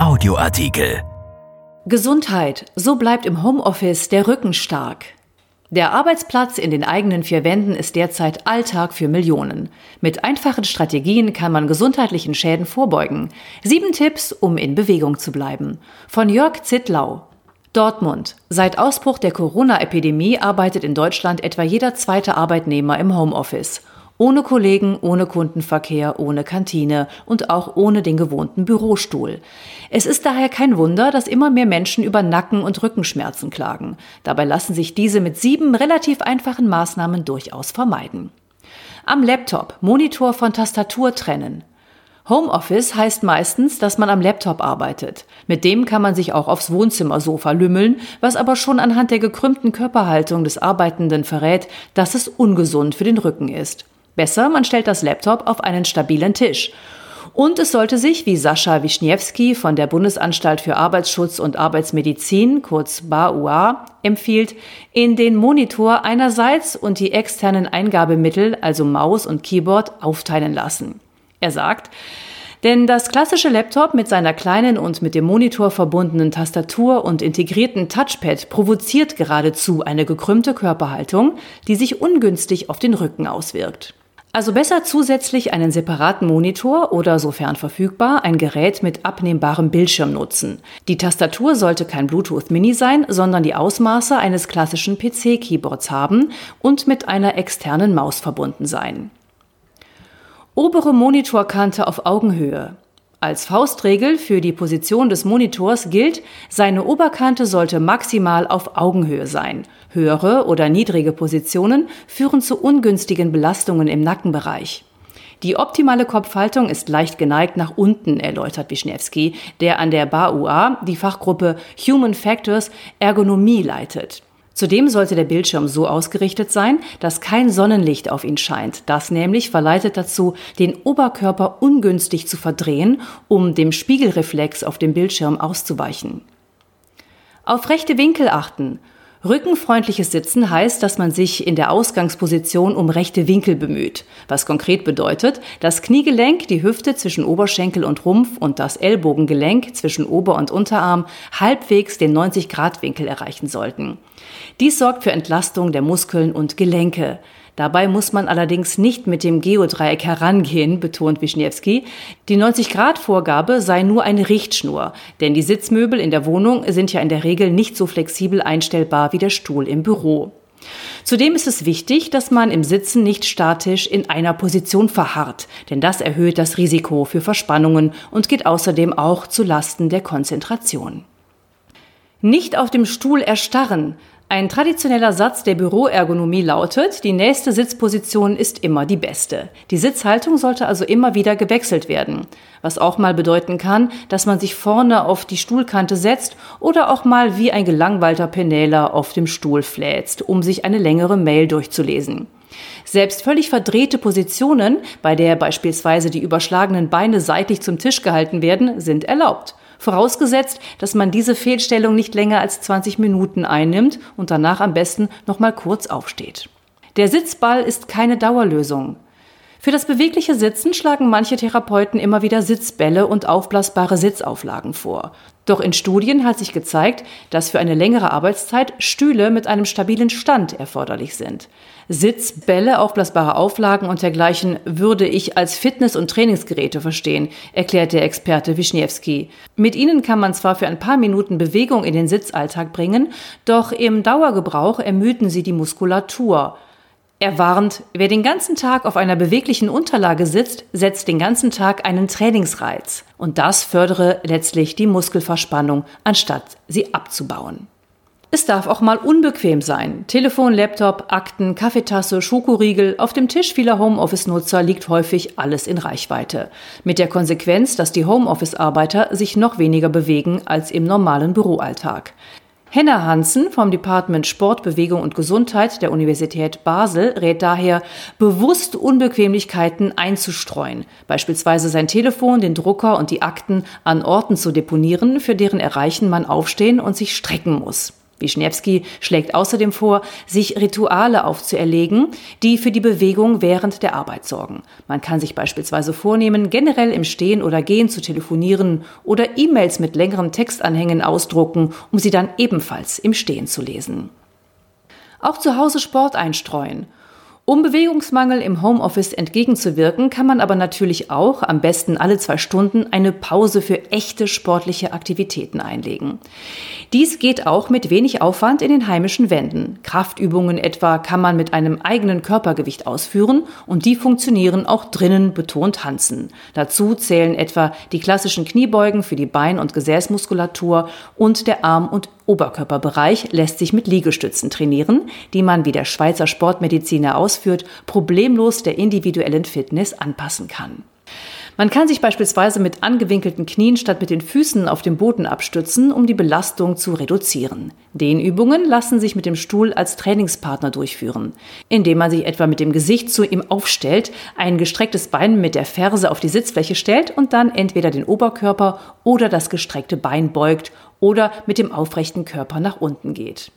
Audioartikel. Gesundheit, so bleibt im Homeoffice der Rücken stark. Der Arbeitsplatz in den eigenen vier Wänden ist derzeit Alltag für Millionen. Mit einfachen Strategien kann man gesundheitlichen Schäden vorbeugen. Sieben Tipps, um in Bewegung zu bleiben. Von Jörg Zittlau. Dortmund. Seit Ausbruch der Corona-Epidemie arbeitet in Deutschland etwa jeder zweite Arbeitnehmer im Homeoffice. Ohne Kollegen, ohne Kundenverkehr, ohne Kantine und auch ohne den gewohnten Bürostuhl. Es ist daher kein Wunder, dass immer mehr Menschen über Nacken- und Rückenschmerzen klagen. Dabei lassen sich diese mit sieben relativ einfachen Maßnahmen durchaus vermeiden. Am Laptop Monitor von Tastatur trennen. Homeoffice heißt meistens, dass man am Laptop arbeitet. Mit dem kann man sich auch aufs Wohnzimmersofa lümmeln, was aber schon anhand der gekrümmten Körperhaltung des Arbeitenden verrät, dass es ungesund für den Rücken ist. Besser, man stellt das Laptop auf einen stabilen Tisch. Und es sollte sich, wie Sascha Wischniewski von der Bundesanstalt für Arbeitsschutz und Arbeitsmedizin, kurz BAUA, empfiehlt, in den Monitor einerseits und die externen Eingabemittel, also Maus und Keyboard, aufteilen lassen. Er sagt, denn das klassische Laptop mit seiner kleinen und mit dem Monitor verbundenen Tastatur und integrierten Touchpad provoziert geradezu eine gekrümmte Körperhaltung, die sich ungünstig auf den Rücken auswirkt. Also besser zusätzlich einen separaten Monitor oder sofern verfügbar ein Gerät mit abnehmbarem Bildschirm nutzen. Die Tastatur sollte kein Bluetooth Mini sein, sondern die Ausmaße eines klassischen PC-Keyboards haben und mit einer externen Maus verbunden sein. Obere Monitorkante auf Augenhöhe. Als Faustregel für die Position des Monitors gilt, seine Oberkante sollte maximal auf Augenhöhe sein. Höhere oder niedrige Positionen führen zu ungünstigen Belastungen im Nackenbereich. Die optimale Kopfhaltung ist leicht geneigt nach unten, erläutert Wischniewski, der an der BAUA die Fachgruppe Human Factors Ergonomie leitet. Zudem sollte der Bildschirm so ausgerichtet sein, dass kein Sonnenlicht auf ihn scheint. Das nämlich verleitet dazu, den Oberkörper ungünstig zu verdrehen, um dem Spiegelreflex auf dem Bildschirm auszuweichen. Auf rechte Winkel achten. Rückenfreundliches Sitzen heißt, dass man sich in der Ausgangsposition um rechte Winkel bemüht, was konkret bedeutet, das Kniegelenk, die Hüfte zwischen Oberschenkel und Rumpf und das Ellbogengelenk zwischen Ober- und Unterarm halbwegs den 90-Grad-Winkel erreichen sollten. Dies sorgt für Entlastung der Muskeln und Gelenke. Dabei muss man allerdings nicht mit dem Geodreieck herangehen, betont Wischniewski. Die 90-Grad-Vorgabe sei nur eine Richtschnur, denn die Sitzmöbel in der Wohnung sind ja in der Regel nicht so flexibel einstellbar wie der Stuhl im Büro. Zudem ist es wichtig, dass man im Sitzen nicht statisch in einer Position verharrt, denn das erhöht das Risiko für Verspannungen und geht außerdem auch zu Lasten der Konzentration. Nicht auf dem Stuhl erstarren, ein traditioneller Satz der Büroergonomie lautet, die nächste Sitzposition ist immer die beste. Die Sitzhaltung sollte also immer wieder gewechselt werden, was auch mal bedeuten kann, dass man sich vorne auf die Stuhlkante setzt oder auch mal wie ein gelangweilter Penäler auf dem Stuhl fläzt, um sich eine längere Mail durchzulesen. Selbst völlig verdrehte Positionen, bei der beispielsweise die überschlagenen Beine seitlich zum Tisch gehalten werden, sind erlaubt vorausgesetzt, dass man diese Fehlstellung nicht länger als 20 Minuten einnimmt und danach am besten noch mal kurz aufsteht. Der Sitzball ist keine Dauerlösung. Für das bewegliche Sitzen schlagen manche Therapeuten immer wieder Sitzbälle und aufblasbare Sitzauflagen vor. Doch in Studien hat sich gezeigt, dass für eine längere Arbeitszeit Stühle mit einem stabilen Stand erforderlich sind. Sitzbälle, aufblasbare Auflagen und dergleichen würde ich als Fitness- und Trainingsgeräte verstehen, erklärt der Experte Wischniewski. Mit ihnen kann man zwar für ein paar Minuten Bewegung in den Sitzalltag bringen, doch im Dauergebrauch ermüden sie die Muskulatur. Er warnt, wer den ganzen Tag auf einer beweglichen Unterlage sitzt, setzt den ganzen Tag einen Trainingsreiz. Und das fördere letztlich die Muskelverspannung, anstatt sie abzubauen. Es darf auch mal unbequem sein. Telefon, Laptop, Akten, Kaffeetasse, Schokoriegel. Auf dem Tisch vieler Homeoffice-Nutzer liegt häufig alles in Reichweite. Mit der Konsequenz, dass die Homeoffice-Arbeiter sich noch weniger bewegen als im normalen Büroalltag. Henna Hansen vom Department Sport, Bewegung und Gesundheit der Universität Basel rät daher, bewusst Unbequemlichkeiten einzustreuen, beispielsweise sein Telefon, den Drucker und die Akten an Orten zu deponieren, für deren Erreichen man aufstehen und sich strecken muss. Wischniewski schlägt außerdem vor, sich Rituale aufzuerlegen, die für die Bewegung während der Arbeit sorgen. Man kann sich beispielsweise vornehmen, generell im Stehen oder Gehen zu telefonieren oder E-Mails mit längeren Textanhängen ausdrucken, um sie dann ebenfalls im Stehen zu lesen. Auch zu Hause Sport einstreuen um Bewegungsmangel im Homeoffice entgegenzuwirken, kann man aber natürlich auch am besten alle zwei Stunden eine Pause für echte sportliche Aktivitäten einlegen. Dies geht auch mit wenig Aufwand in den heimischen Wänden. Kraftübungen etwa kann man mit einem eigenen Körpergewicht ausführen und die funktionieren auch drinnen betont Hansen. Dazu zählen etwa die klassischen Kniebeugen für die Bein- und Gesäßmuskulatur und der Arm- und Oberkörperbereich lässt sich mit Liegestützen trainieren, die man, wie der Schweizer Sportmediziner ausführt, problemlos der individuellen Fitness anpassen kann. Man kann sich beispielsweise mit angewinkelten Knien statt mit den Füßen auf dem Boden abstützen, um die Belastung zu reduzieren. Dehnübungen lassen sich mit dem Stuhl als Trainingspartner durchführen, indem man sich etwa mit dem Gesicht zu ihm aufstellt, ein gestrecktes Bein mit der Ferse auf die Sitzfläche stellt und dann entweder den Oberkörper oder das gestreckte Bein beugt oder mit dem aufrechten Körper nach unten geht.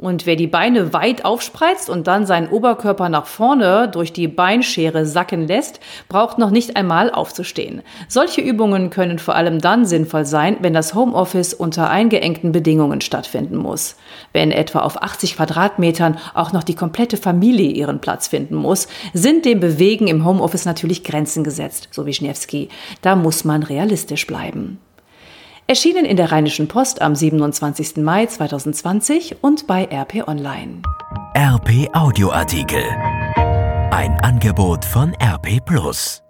Und wer die Beine weit aufspreizt und dann seinen Oberkörper nach vorne durch die Beinschere sacken lässt, braucht noch nicht einmal aufzustehen. Solche Übungen können vor allem dann sinnvoll sein, wenn das Homeoffice unter eingeengten Bedingungen stattfinden muss. Wenn etwa auf 80 Quadratmetern auch noch die komplette Familie ihren Platz finden muss, sind dem Bewegen im Homeoffice natürlich Grenzen gesetzt, so wie Schniewski. Da muss man realistisch bleiben erschienen in der Rheinischen Post am 27. Mai 2020 und bei RP Online. RP Audioartikel. Ein Angebot von RP Plus.